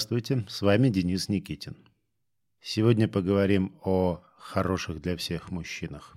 Здравствуйте, с вами Денис Никитин. Сегодня поговорим о хороших для всех мужчинах.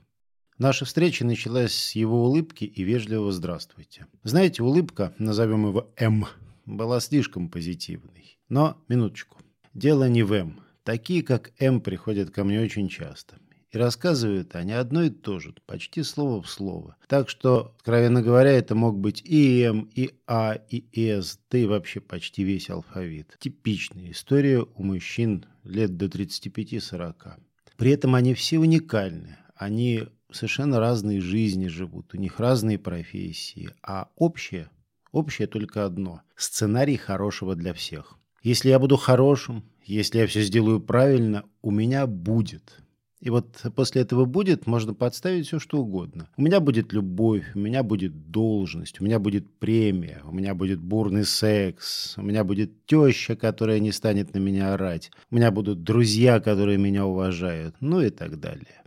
Наша встреча началась с его улыбки и вежливого «здравствуйте». Знаете, улыбка, назовем его М, была слишком позитивной. Но, минуточку, дело не в М. Такие, как М, приходят ко мне очень часто. И рассказывают они одно и то же, почти слово в слово. Так что, откровенно говоря, это мог быть и М, и А, и С, да и вообще почти весь алфавит. Типичная история у мужчин лет до 35-40. При этом они все уникальны. Они совершенно разные жизни живут, у них разные профессии. А общее, общее только одно – сценарий хорошего для всех. Если я буду хорошим, если я все сделаю правильно, у меня будет – и вот после этого будет, можно подставить все, что угодно. У меня будет любовь, у меня будет должность, у меня будет премия, у меня будет бурный секс, у меня будет теща, которая не станет на меня орать, у меня будут друзья, которые меня уважают, ну и так далее.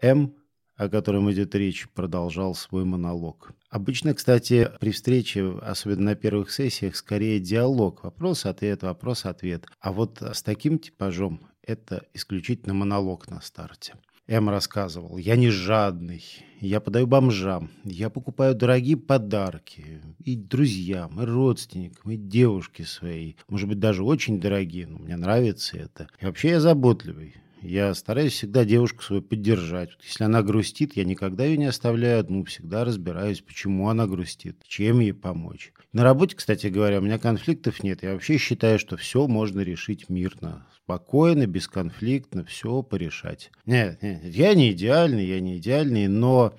М о котором идет речь, продолжал свой монолог. Обычно, кстати, при встрече, особенно на первых сессиях, скорее диалог. Вопрос-ответ, вопрос-ответ. А вот с таким типажом это исключительно монолог на старте. М рассказывал, я не жадный, я подаю бомжам, я покупаю дорогие подарки и друзьям, и родственникам, и девушке своей. Может быть, даже очень дорогие, но мне нравится это. И вообще я заботливый. Я стараюсь всегда девушку свою поддержать. Вот если она грустит, я никогда ее не оставляю одну, всегда разбираюсь, почему она грустит, чем ей помочь. На работе, кстати говоря, у меня конфликтов нет. Я вообще считаю, что все можно решить мирно, спокойно, бесконфликтно, все порешать. Нет, нет, я не идеальный, я не идеальный, но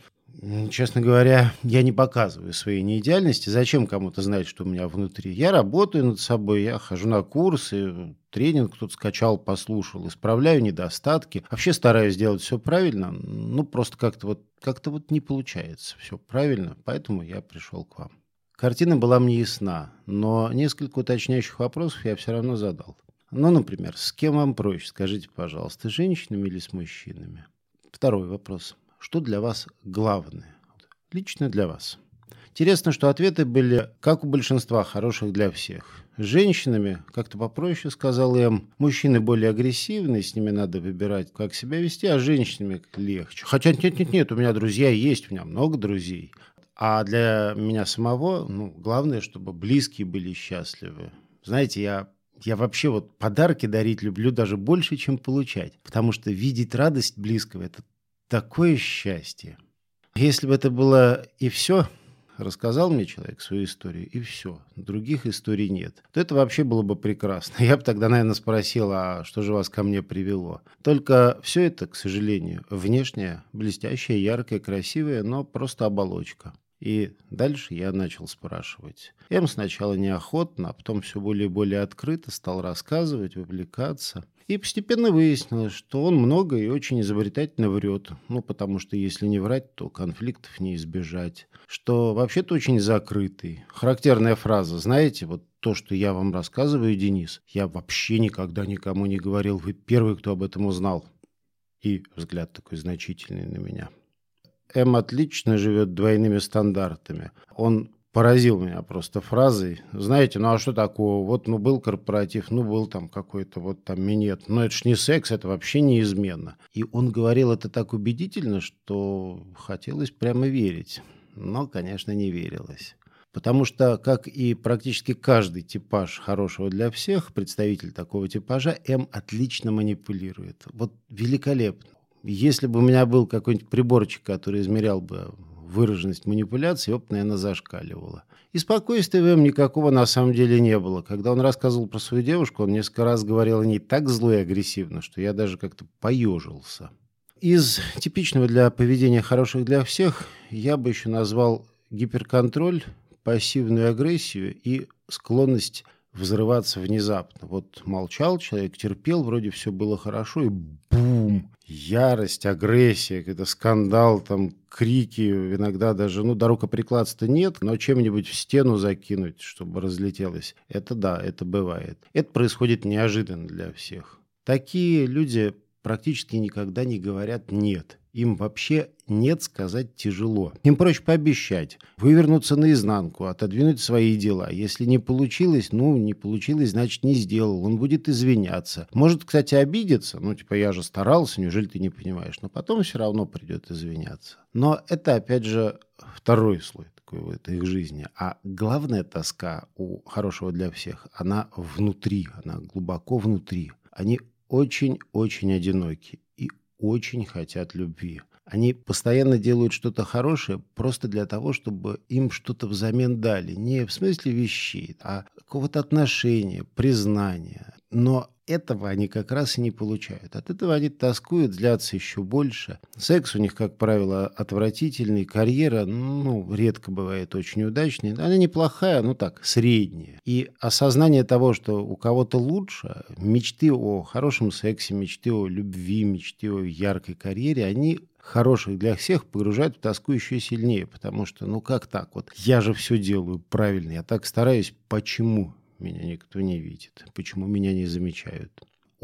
Честно говоря, я не показываю своей неидеальности. Зачем кому-то знать, что у меня внутри? Я работаю над собой, я хожу на курсы, тренинг кто-то скачал, послушал, исправляю недостатки. Вообще стараюсь делать все правильно, ну просто как-то вот, как-то вот не получается все правильно, поэтому я пришел к вам. Картина была мне ясна, но несколько уточняющих вопросов я все равно задал. Ну, например, с кем вам проще, скажите, пожалуйста, с женщинами или с мужчинами? Второй вопрос. Что для вас главное? Лично для вас. Интересно, что ответы были, как у большинства, хороших для всех. С женщинами как-то попроще, сказал М. Мужчины более агрессивные, с ними надо выбирать, как себя вести, а с женщинами легче. Хотя нет-нет-нет, у меня друзья есть, у меня много друзей. А для меня самого, ну, главное, чтобы близкие были счастливы. Знаете, я я вообще вот подарки дарить люблю даже больше, чем получать. Потому что видеть радость близкого – это такое счастье. Если бы это было и все, рассказал мне человек свою историю, и все, других историй нет, то это вообще было бы прекрасно. Я бы тогда, наверное, спросил, а что же вас ко мне привело? Только все это, к сожалению, внешняя, блестящая, яркая, красивая, но просто оболочка. И дальше я начал спрашивать. М сначала неохотно, а потом все более и более открыто стал рассказывать, вовлекаться. И постепенно выяснилось, что он много и очень изобретательно врет. Ну, потому что если не врать, то конфликтов не избежать. Что вообще-то очень закрытый. Характерная фраза, знаете, вот то, что я вам рассказываю, Денис, я вообще никогда никому не говорил. Вы первый, кто об этом узнал. И взгляд такой значительный на меня. М отлично живет двойными стандартами. Он поразил меня просто фразой. Знаете, ну а что такого? Вот, ну, был корпоратив, ну, был там какой-то вот там минет. Но это ж не секс, это вообще неизменно. И он говорил это так убедительно, что хотелось прямо верить. Но, конечно, не верилось. Потому что, как и практически каждый типаж хорошего для всех, представитель такого типажа, М отлично манипулирует. Вот великолепно. Если бы у меня был какой-нибудь приборчик, который измерял бы выраженность манипуляции, опыт, наверное, зашкаливала. И спокойствия в нем никакого на самом деле не было. Когда он рассказывал про свою девушку, он несколько раз говорил о ней так зло и агрессивно, что я даже как-то поежился. Из типичного для поведения хороших для всех я бы еще назвал гиперконтроль, пассивную агрессию и склонность взрываться внезапно. Вот молчал человек, терпел, вроде все было хорошо, и бум! Ярость, агрессия, когда скандал, там, крики, иногда даже, ну, до рукоприкладства нет, но чем-нибудь в стену закинуть, чтобы разлетелось. Это да, это бывает. Это происходит неожиданно для всех. Такие люди практически никогда не говорят «нет». Им вообще «нет» сказать тяжело. Им проще пообещать, вывернуться наизнанку, отодвинуть свои дела. Если не получилось, ну, не получилось, значит, не сделал. Он будет извиняться. Может, кстати, обидеться. Ну, типа, я же старался, неужели ты не понимаешь? Но потом все равно придет извиняться. Но это, опять же, второй слой такой в их жизни. А главная тоска у хорошего для всех, она внутри, она глубоко внутри. Они очень-очень одиноки и очень хотят любви. Они постоянно делают что-то хорошее просто для того, чтобы им что-то взамен дали. Не в смысле вещей, а какого-то отношения, признания. Но этого они как раз и не получают. От этого они тоскуют, злятся еще больше. Секс у них, как правило, отвратительный. Карьера, ну, редко бывает очень удачной. Она неплохая, ну так, средняя. И осознание того, что у кого-то лучше, мечты о хорошем сексе, мечты о любви, мечты о яркой карьере, они хороших для всех погружают в тоску еще сильнее, потому что, ну как так вот, я же все делаю правильно, я так стараюсь, почему меня никто не видит, почему меня не замечают.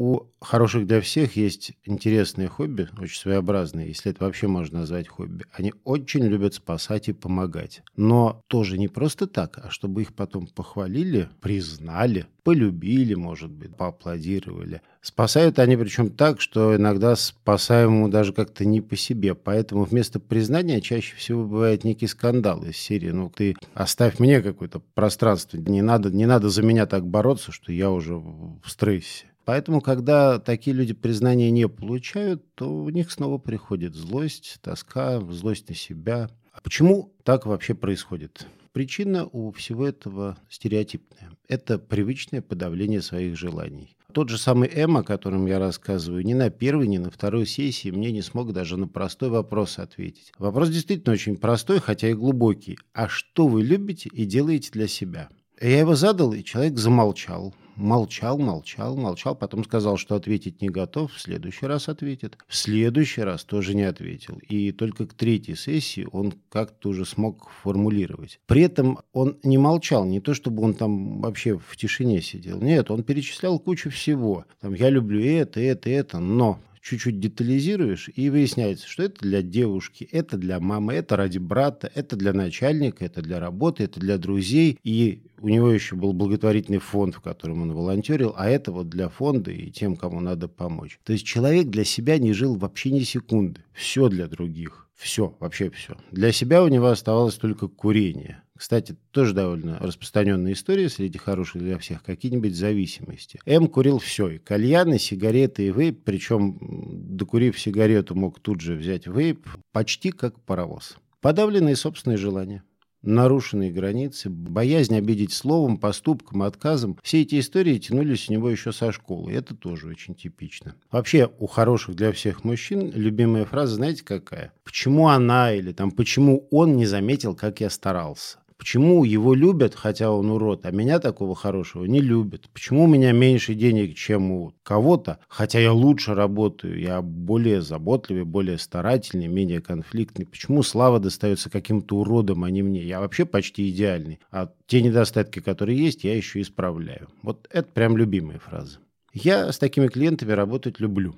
У хороших для всех есть интересные хобби, очень своеобразные, если это вообще можно назвать хобби. Они очень любят спасать и помогать. Но тоже не просто так, а чтобы их потом похвалили, признали, полюбили, может быть, поаплодировали. Спасают они причем так, что иногда спасаемому даже как-то не по себе. Поэтому вместо признания чаще всего бывает некий скандал из серии «Ну, ты оставь мне какое-то пространство, не надо, не надо за меня так бороться, что я уже в стрессе». Поэтому, когда такие люди признания не получают, то у них снова приходит злость, тоска, злость на себя. А почему так вообще происходит? Причина у всего этого стереотипная. Это привычное подавление своих желаний. Тот же самый М, о котором я рассказываю, ни на первой, ни на второй сессии мне не смог даже на простой вопрос ответить. Вопрос действительно очень простой, хотя и глубокий. А что вы любите и делаете для себя? Я его задал, и человек замолчал молчал, молчал, молчал, потом сказал, что ответить не готов, в следующий раз ответит. В следующий раз тоже не ответил. И только к третьей сессии он как-то уже смог формулировать. При этом он не молчал, не то чтобы он там вообще в тишине сидел. Нет, он перечислял кучу всего. Там, я люблю это, это, это, но чуть-чуть детализируешь, и выясняется, что это для девушки, это для мамы, это ради брата, это для начальника, это для работы, это для друзей. И у него еще был благотворительный фонд, в котором он волонтерил, а это вот для фонда и тем, кому надо помочь. То есть человек для себя не жил вообще ни секунды. Все для других. Все, вообще все. Для себя у него оставалось только курение. Кстати, тоже довольно распространенная история среди хороших для всех. Какие-нибудь зависимости. М курил все. И кальяны, сигареты и вейп. Причем, докурив сигарету, мог тут же взять вейп. Почти как паровоз. Подавленные собственные желания нарушенные границы, боязнь обидеть словом, поступком, отказом. Все эти истории тянулись у него еще со школы. Это тоже очень типично. Вообще, у хороших для всех мужчин любимая фраза, знаете, какая? Почему она или там почему он не заметил, как я старался? Почему его любят, хотя он урод, а меня такого хорошего не любят? Почему у меня меньше денег, чем у кого-то, хотя я лучше работаю, я более заботливый, более старательный, менее конфликтный? Почему слава достается каким-то уродам, а не мне? Я вообще почти идеальный. А те недостатки, которые есть, я еще исправляю. Вот это прям любимая фраза. Я с такими клиентами работать люблю.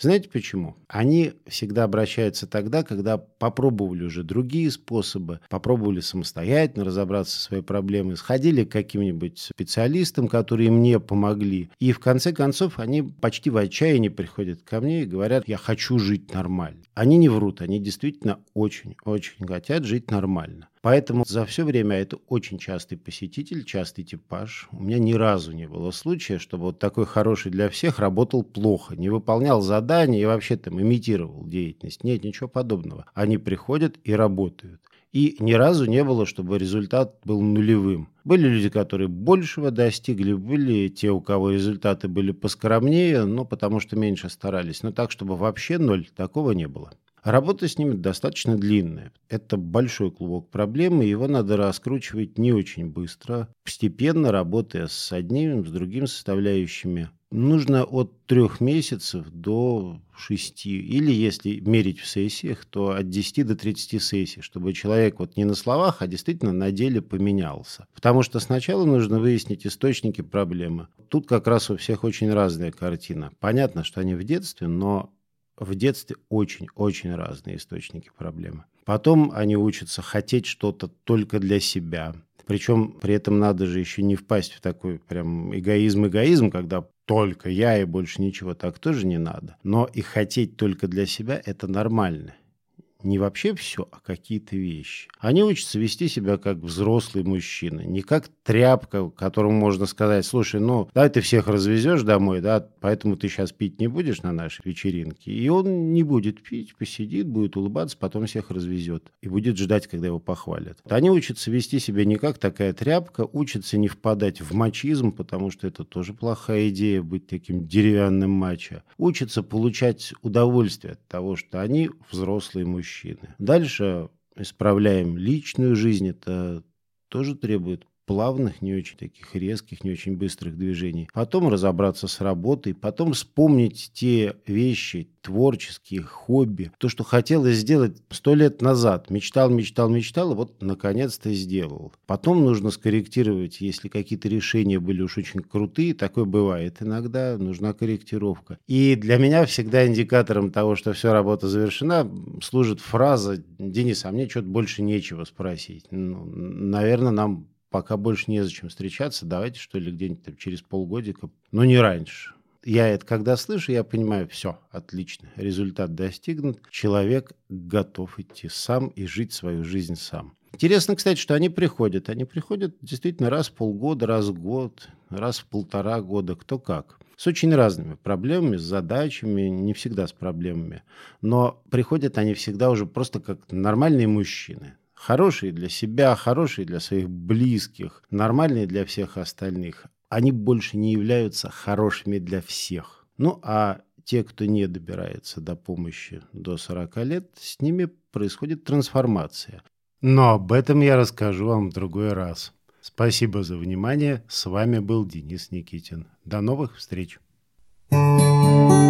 Знаете почему? Они всегда обращаются тогда, когда попробовали уже другие способы, попробовали самостоятельно разобраться со своей проблемой, сходили к каким-нибудь специалистам, которые мне помогли. И в конце концов они почти в отчаянии приходят ко мне и говорят, я хочу жить нормально. Они не врут, они действительно очень-очень хотят жить нормально. Поэтому за все время это очень частый посетитель, частый типаж. У меня ни разу не было случая, чтобы вот такой хороший для всех работал плохо, не выполнял задания и вообще там имитировал деятельность. Нет, ничего подобного. Они приходят и работают. И ни разу не было, чтобы результат был нулевым. Были люди, которые большего достигли, были те, у кого результаты были поскромнее, но потому что меньше старались. Но так, чтобы вообще ноль, такого не было. Работа с ними достаточно длинная. Это большой клубок проблем, и его надо раскручивать не очень быстро, постепенно работая с одним, с другими составляющими. Нужно от трех месяцев до шести, или если мерить в сессиях, то от 10 до 30 сессий, чтобы человек вот не на словах, а действительно на деле поменялся. Потому что сначала нужно выяснить источники проблемы. Тут как раз у всех очень разная картина. Понятно, что они в детстве, но в детстве очень-очень разные источники проблемы. Потом они учатся хотеть что-то только для себя. Причем при этом надо же еще не впасть в такой прям эгоизм-эгоизм, когда только я и больше ничего, так тоже не надо. Но и хотеть только для себя – это нормально не вообще все, а какие-то вещи. Они учатся вести себя как взрослый мужчина, не как тряпка, которому можно сказать, слушай, ну, давай ты всех развезешь домой, да, поэтому ты сейчас пить не будешь на нашей вечеринке. И он не будет пить, посидит, будет улыбаться, потом всех развезет. И будет ждать, когда его похвалят. Они учатся вести себя не как такая тряпка, учатся не впадать в мачизм, потому что это тоже плохая идея, быть таким деревянным мачо. Учатся получать удовольствие от того, что они взрослые мужчины мужчины. Дальше исправляем личную жизнь. Это тоже требует плавных, не очень таких резких, не очень быстрых движений. Потом разобраться с работой, потом вспомнить те вещи, творческие, хобби, то, что хотелось сделать сто лет назад. Мечтал, мечтал, мечтал, и вот наконец-то сделал. Потом нужно скорректировать, если какие-то решения были уж очень крутые, такое бывает. Иногда нужна корректировка. И для меня всегда индикатором того, что все, работа завершена, служит фраза «Денис, а мне что-то больше нечего спросить». Ну, наверное, нам пока больше незачем встречаться, давайте что ли где-нибудь через полгодика, но не раньше. Я это когда слышу, я понимаю, все, отлично, результат достигнут, человек готов идти сам и жить свою жизнь сам. Интересно, кстати, что они приходят. Они приходят действительно раз в полгода, раз в год, раз в полтора года, кто как. С очень разными проблемами, с задачами, не всегда с проблемами. Но приходят они всегда уже просто как нормальные мужчины. Хорошие для себя, хорошие для своих близких, нормальные для всех остальных. Они больше не являются хорошими для всех. Ну, а те, кто не добирается до помощи до 40 лет, с ними происходит трансформация. Но об этом я расскажу вам в другой раз. Спасибо за внимание. С вами был Денис Никитин. До новых встреч. thank you